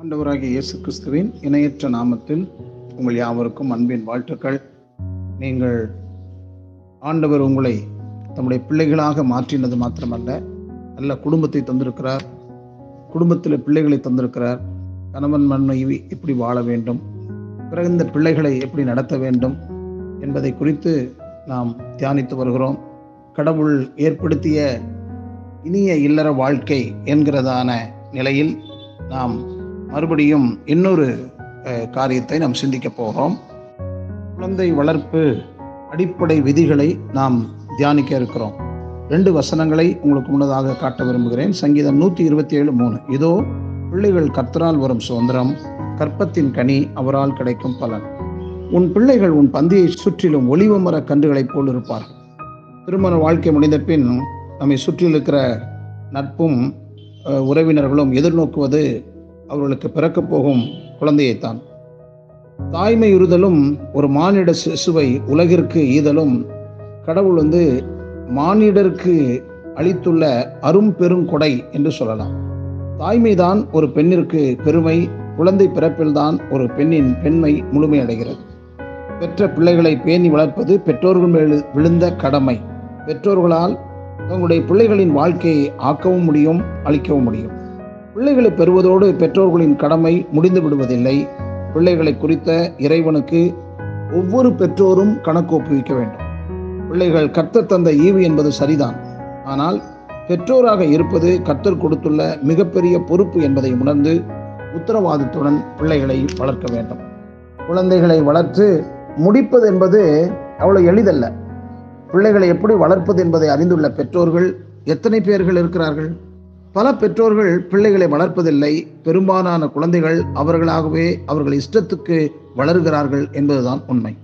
ஆண்டவராகிய இயேசு கிறிஸ்துவின் இணையற்ற நாமத்தில் உங்கள் யாவருக்கும் அன்பின் வாழ்த்துக்கள். நீங்கள் ஆண்டவர் உங்களை தம்முடைய பிள்ளைகளாக மாற்றினது மாத்திரமல்ல நல்ல குடும்பத்தை தந்திருக்கிறார் குடும்பத்தில் பிள்ளைகளை தந்திருக்கிறார் கணவன் மனைவி எப்படி வாழ வேண்டும் பிறகு இந்த பிள்ளைகளை எப்படி நடத்த வேண்டும் என்பதை குறித்து நாம் தியானித்து வருகிறோம். கடவுள் ஏற்படுத்திய இனிய இல்லற வாழ்க்கை என்கிறதான நிலையில் நாம் மறுபடியும் இன்னொரு காரியத்தை நாம் சிந்திக்க போகிறோம். குழந்தை வளர்ப்பு அடிப்படை விதிகளை நாம் தியானிக்க இருக்கிறோம். ரெண்டு வசனங்களை உங்களுக்கு முன்னதாக காட்ட விரும்புகிறேன். சங்கீதம் நூற்றி இருபத்தி ஏழு மூணு. இதோ பிள்ளைகள் கர்த்தரால் வரும் சுதந்திரம் கற்பத்தின் கனி அவரால் கிடைக்கும் பலன். உன் பிள்ளைகள் உன் பந்தியை சுற்றிலும் ஒளிவு மர கன்றுகளைப் போல் இருப்பார்கள். திருமண வாழ்க்கை முடிந்த பின் நம்மை சுற்றில் இருக்கிற நட்பும் உறவினர்களும் எதிர்நோக்குவது அவர்களுக்கு பிறக்கப் போகும் குழந்தையைத்தான். தாய்மையுறுதலும் ஒரு மானிட சிசுவை உலகிற்கு ஈதலும் கடவுள் வந்து மானிடருக்கு அளித்துள்ள அரும் பெருங்கொடை என்று சொல்லலாம். தாய்மைதான் ஒரு பெண்ணிற்கு பெருமை குழந்தை பிறப்பில்தான் ஒரு பெண்ணின் பெண்மை முழுமையடைகிறது பெற்ற பிள்ளைகளை பேணி வளர்ப்பது பெற்றோர்கள் மேல் விழுந்த கடமை. பெற்றோர்களால் தங்களுடைய பிள்ளைகளின் வாழ்க்கையை ஆக்கவும் முடியும் அளிக்கவும் முடியும். பிள்ளைகளை பெறுவதோடு பெற்றோர்களின் கடமை முடிந்து விடுவதில்லை. பிள்ளைகளை குறித்த இறைவனுக்கு ஒவ்வொரு பெற்றோரும் கணக்கு ஒப்புவிக்க வேண்டும். பிள்ளைகள் கர்த்தர் தந்த ஈவு என்பது சரிதான். ஆனால் பெற்றோராக இருப்பது கர்த்தர் கொடுத்துள்ள மிகப்பெரிய பொறுப்பு என்பதை உணர்ந்து உத்தரவாதத்துடன் பிள்ளைகளை வளர்க்க வேண்டும். குழந்தைகளை வளர்த்து முடிப்பது என்பது அவ்வளோ எளிதல்ல. பிள்ளைகளை எப்படி வளர்ப்பது என்பதை அறிந்துள்ள பெற்றோர்கள் எத்தனை பேர்கள் இருக்கிறார்கள்? பல பெற்றோர்கள் பிள்ளைகளை வளர்ப்பதில்லை. பெரும்பாலான குழந்தைகள் அவர்களாகவே அவர்கள் இஷ்டத்துக்கு வளர்கிறார்கள் என்பதுதான் உண்மை.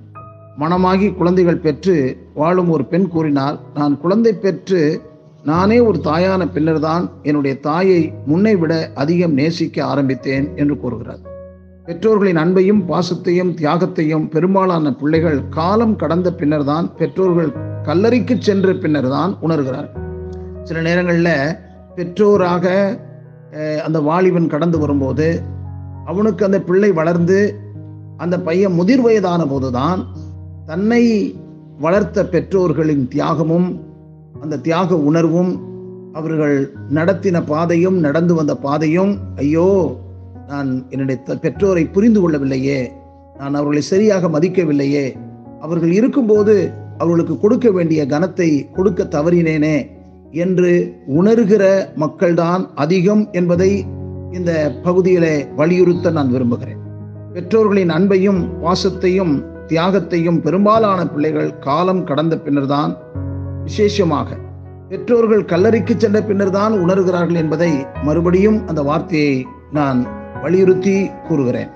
மனமாகி குழந்தைகள் பெற்று வாழும் ஒரு பெண் கூறினார் நான் குழந்தை பெற்று நானே ஒரு தாயான பின்னர்தான். என்னுடைய தாயை முன்னை விட அதிகம் நேசிக்க ஆரம்பித்தேன் என்று கூறுகிறார். பெற்றோர்களின் அன்பையும் பாசத்தையும் தியாகத்தையும் பெரும்பாலான பிள்ளைகள் காலம் கடந்த பின்னர் தான் பெற்றோர்கள் கல்லறைக்கு சென்ற பின்னர்தான் உணர்கிறார். சில நேரங்களில் பெற்றோராக அந்த வாலிபன் கடந்து வரும்போது அவனுக்கு அந்த பிள்ளை வளர்ந்து அந்த பையன் முதிர் வயதான போதுதான் தன்னை வளர்த்த பெற்றோர்களின் தியாகமும் அந்த தியாக உணர்வும் அவர்கள் நடத்தின பாதையும் நடந்து வந்த பாதையும் ஐயோ நான் என்னுடைய த- பெற்றோரை புரிந்து கொள்ளவில்லையே. நான் அவர்களை சரியாக மதிக்கவில்லையே. அவர்கள் இருக்கும்போது அவர்களுக்கு கொடுக்க வேண்டிய கனத்தை கொடுக்க தவறினேனே என்று உணர்கிற மக்கள்தான் அதிகம் என்பதை இந்த பகுதியிலே வலியுறுத்த நான் விரும்புகிறேன். பெற்றோர்களின் அன்பையும் பாசத்தையும் தியாகத்தையும் பெரும்பாலான பிள்ளைகள் காலம் கடந்த பின்னர்தான் விசேஷமாக பெற்றோர்கள் கல்லறைக்கு சென்ற பின்னர்தான் உணர்கிறார்கள் என்பதை மறுபடியும் அந்த வார்த்தையை நான் வலியுறுத்தி கூறுகிறேன்.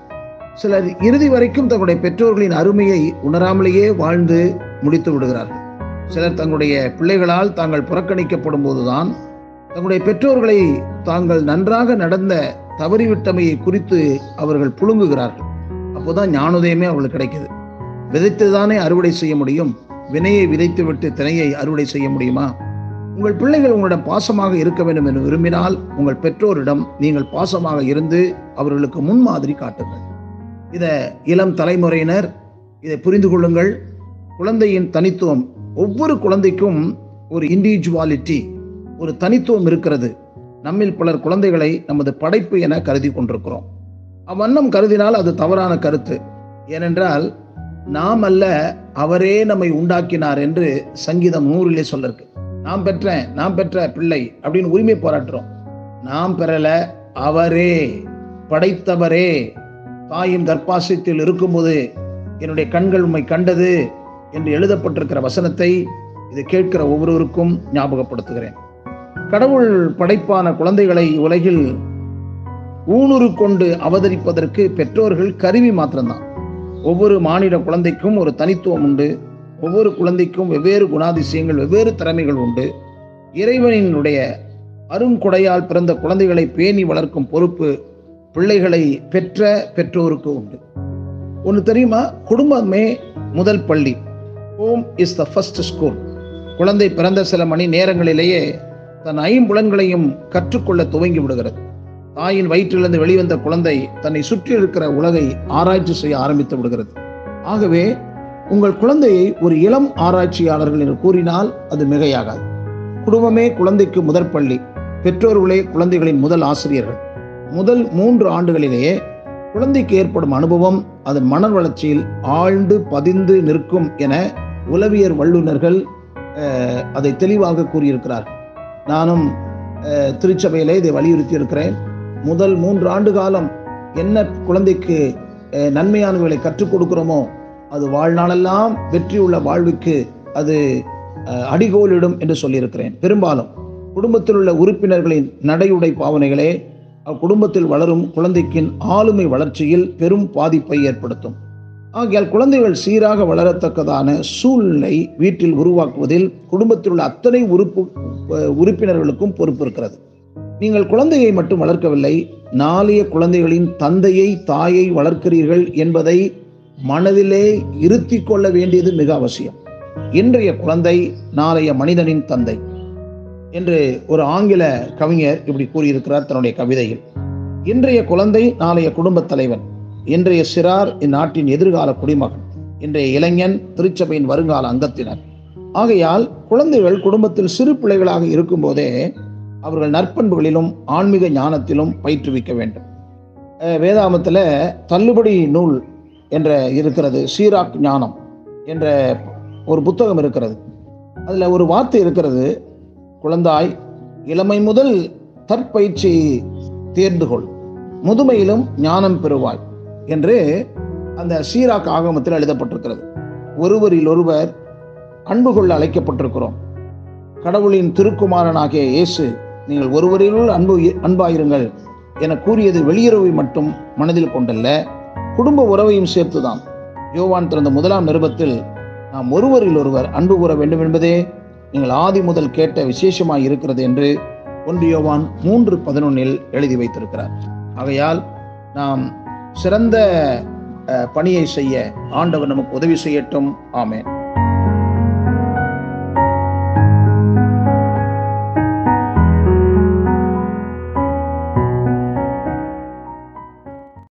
சிலர் இறுதி வரைக்கும் தங்களுடைய பெற்றோர்களின் அருமையை உணராமலேயே வாழ்ந்து முடித்து விடுகிறார்கள். சிலர் தங்களுடைய பிள்ளைகளால் தாங்கள் புறக்கணிக்கப்படும் போதுதான் தங்களுடைய பெற்றோர்களை தாங்கள் நன்றாக நடந்த தவறிவிட்டமையை குறித்து அவர்கள் புழுங்குகிறார்கள். அப்போதான் ஞானோதயமே அவர்களுக்கு கிடைக்குது. விதைத்துதானே அறுவடை செய்ய முடியும்? வினையை விதைத்துவிட்டு தினையை அறுவடை செய்ய முடியுமா? உங்கள் பிள்ளைகள் உங்களிடம் பாசமாக இருக்க வேண்டும் என்று விரும்பினால் உங்கள் பெற்றோரிடம் நீங்கள் பாசமாக இருந்து அவர்களுக்கு முன்மாதிரி காட்டுங்கள். இத இளம் தலைமுறையினர் இதை புரிந்து கொள்ளுங்கள். குழந்தையின் தனித்துவம் ஒவ்வொரு குழந்தைக்கும் ஒரு இண்டிவிஜுவாலிட்டி ஒரு தனித்துவம் இருக்கிறது. நம்மில் பலர் குழந்தைகளை நமது படைப்பு என கருதி கொண்டிருக்கிறோம். அவ்வண்ணம் கருதினால் அது தவறான கருத்து. ஏனென்றால் நாம் அல்ல அவரே நம்மை உண்டாக்கினார் என்று சங்கீதம் நூறிலே சொல்லிருக்கு. நான் பெற்றேன் நாம் பெற்ற பிள்ளை அப்படின்னு உரிமை போராட்டுறோம். நாம் பெறல அவரே படைத்தவரே. தாயின் கர்ப்பாசயத்தில் இருக்கும்போது என்னுடைய கண்கள் உம்மை கண்டது என்று எழுதப்பட்டிருக்கிற வசனத்தை இதை கேட்கிற ஒவ்வொருவருக்கும் ஞாபகப்படுத்துகிறேன். கடவுள் படைப்பான குழந்தைகளை உலகில் ஊனுரு கொண்டு அவதரிப்பதற்கு பெற்றோர்கள் கருவி மாத்திரம்தான். ஒவ்வொரு மாநில குழந்தைக்கும் ஒரு தனித்துவம் உண்டு. ஒவ்வொரு குழந்தைக்கும் வெவ்வேறு குணாதிசயங்கள் வெவ்வேறு திறமைகள் உண்டு. இறைவனினுடைய அருங்கொடையால் பிறந்த குழந்தைகளை பேணி வளர்க்கும் பொறுப்பு பிள்ளைகளை பெற்ற பெற்றோருக்கு உண்டு. ஒன்று தெரியுமா? குடும்பமே முதல் பள்ளி. Home is the first school குழந்தை பிறந்த சில மணி நேரங்களிலேயே தன் ஐம்புலன்களையும் கற்றுக்கொள்ள துவங்கி விடுகிறது. தாயின் வயிற்றிலிருந்து வெளிவந்த குழந்தை தன்னை சுற்றி இருக்கிற உலகை ஆராய்ச்சி செய்ய ஆரம்பித்து விடுகிறது. ஆகவே உங்கள் குழந்தையை ஒரு இளம் ஆராய்ச்சியாளர்கள் என்று கூறினால் அது மிகையாகாது. குடும்பமே குழந்தைக்கு முதற் பள்ளி பெற்றோர்களே குழந்தைகளின் முதல் ஆசிரியர்கள். முதல் மூன்று ஆண்டுகளிலேயே குழந்தைக்கு ஏற்படும் அனுபவம் அதன் மன வளர்ச்சியில் ஆழ்ந்து பதிந்து நிற்கும் என உளவியல் வல்லுநர்கள் அஹ், அதை தெளிவாக கூறியிருக்கிறார் நானும் அஹ், திருச்சபையிலே இதை வலியுறுத்தி இருக்கிறேன் முதல் மூன்று ஆண்டு காலம் என்ன குழந்தைக்கு அஹ், நன்மையானவைகளை கற்றுக் கொடுக்கிறோமோ அது வாழ்நாளெல்லாம் வெற்றியுள்ள வாழ்வுக்கு அது அடிகோலிடும் என்று சொல்லியிருக்கிறேன். பெரும்பாலும் குடும்பத்தில் உள்ள உறுப்பினர்களின் நடையுடை பாவனைகளே அக்குடும்பத்தில் வளரும் குழந்தைக்கின் ஆளுமை வளர்ச்சியில் பெரும் பாதிப்பை ஏற்படுத்தும். ஆகையால் குழந்தைகள் சீராக வளரத்தக்கதான சூழ்நிலை வீட்டில் உருவாக்குவதில் குடும்பத்தில் உள்ள அத்தனை உறுப்பு உறுப்பினர்களுக்கும் பொறுப்பு இருக்கிறது. நீங்கள் குழந்தையை மட்டும் வளர்க்கவில்லை நாளைய குழந்தைகளின் தந்தையை தாயை வளர்க்கிறீர்கள் என்பதை மனதிலே இருத்தி கொள்ள வேண்டியது மிக அவசியம். இன்றைய குழந்தை நாளைய மனிதனின் தந்தை என்று ஒரு ஆங்கில கவிஞர் இப்படி கூறியிருக்கிறார் தன்னுடைய கவிதையில். இன்றைய குழந்தை நாளைய குடும்பத் தலைவன் இன்றைய சிறார் இந்நாட்டின் எதிர்கால குடிமகன் இன்றைய இளைஞன் திருச்சபையின் வருங்கால அங்கத்தினர். ஆகையால் குழந்தைகள் குடும்பத்தில் சிறு பிள்ளைகளாக இருக்கும்போதே அவர்கள் நற்பண்புகளிலும் ஆன்மீக ஞானத்திலும் பயிற்றுவிக்க வேண்டும். வேதாமத்தில் தள்ளுபடி நூல் என்ற இருக்கிறது. சீராக் ஞானம் என்ற ஒரு புத்தகம் இருக்கிறது. அதில் ஒரு வார்த்தை இருக்கிறது. குழந்தாய் இளமை முதல் தற்பயிற்சியை தேர்ந்து கொள். முதுமையிலும் ஞானம் பெறுவாய் என்று அந்த சீராக் ஆகமத்தில் எழுதப்பட்டிருக்கிறது. ஒருவரில் ஒருவர் அன்பு கொள்ள அழைக்கப்பட்டிருக்கிறோம். கடவுளின் திருக்குமாரனாகிய இயேசு நீங்கள் ஒருவரிலுள் அன்பு அன்பாயிருங்கள் என கூறியது வெளியுறவை மட்டும் மனதில் கொண்டல்ல. குடும்ப உறவையும் சேர்த்துதான். யோவான் திறந்த முதலாம் நிருபத்தில் நாம் ஒருவரில் ஒருவர் அன்பு கூற வேண்டும் என்பதே நீங்கள் ஆதி முதல் கேட்ட விசேஷமாய் இருக்கிறது என்று ஒன்று யோவான் மூன்று பதினொன்னில் எழுதி வைத்திருக்கிறார். ஆகையால் நாம் சிறந்த பணியை செய்ய ஆண்டவர் நமக்கு உதவி செய்யட்டும். ஆமேன்.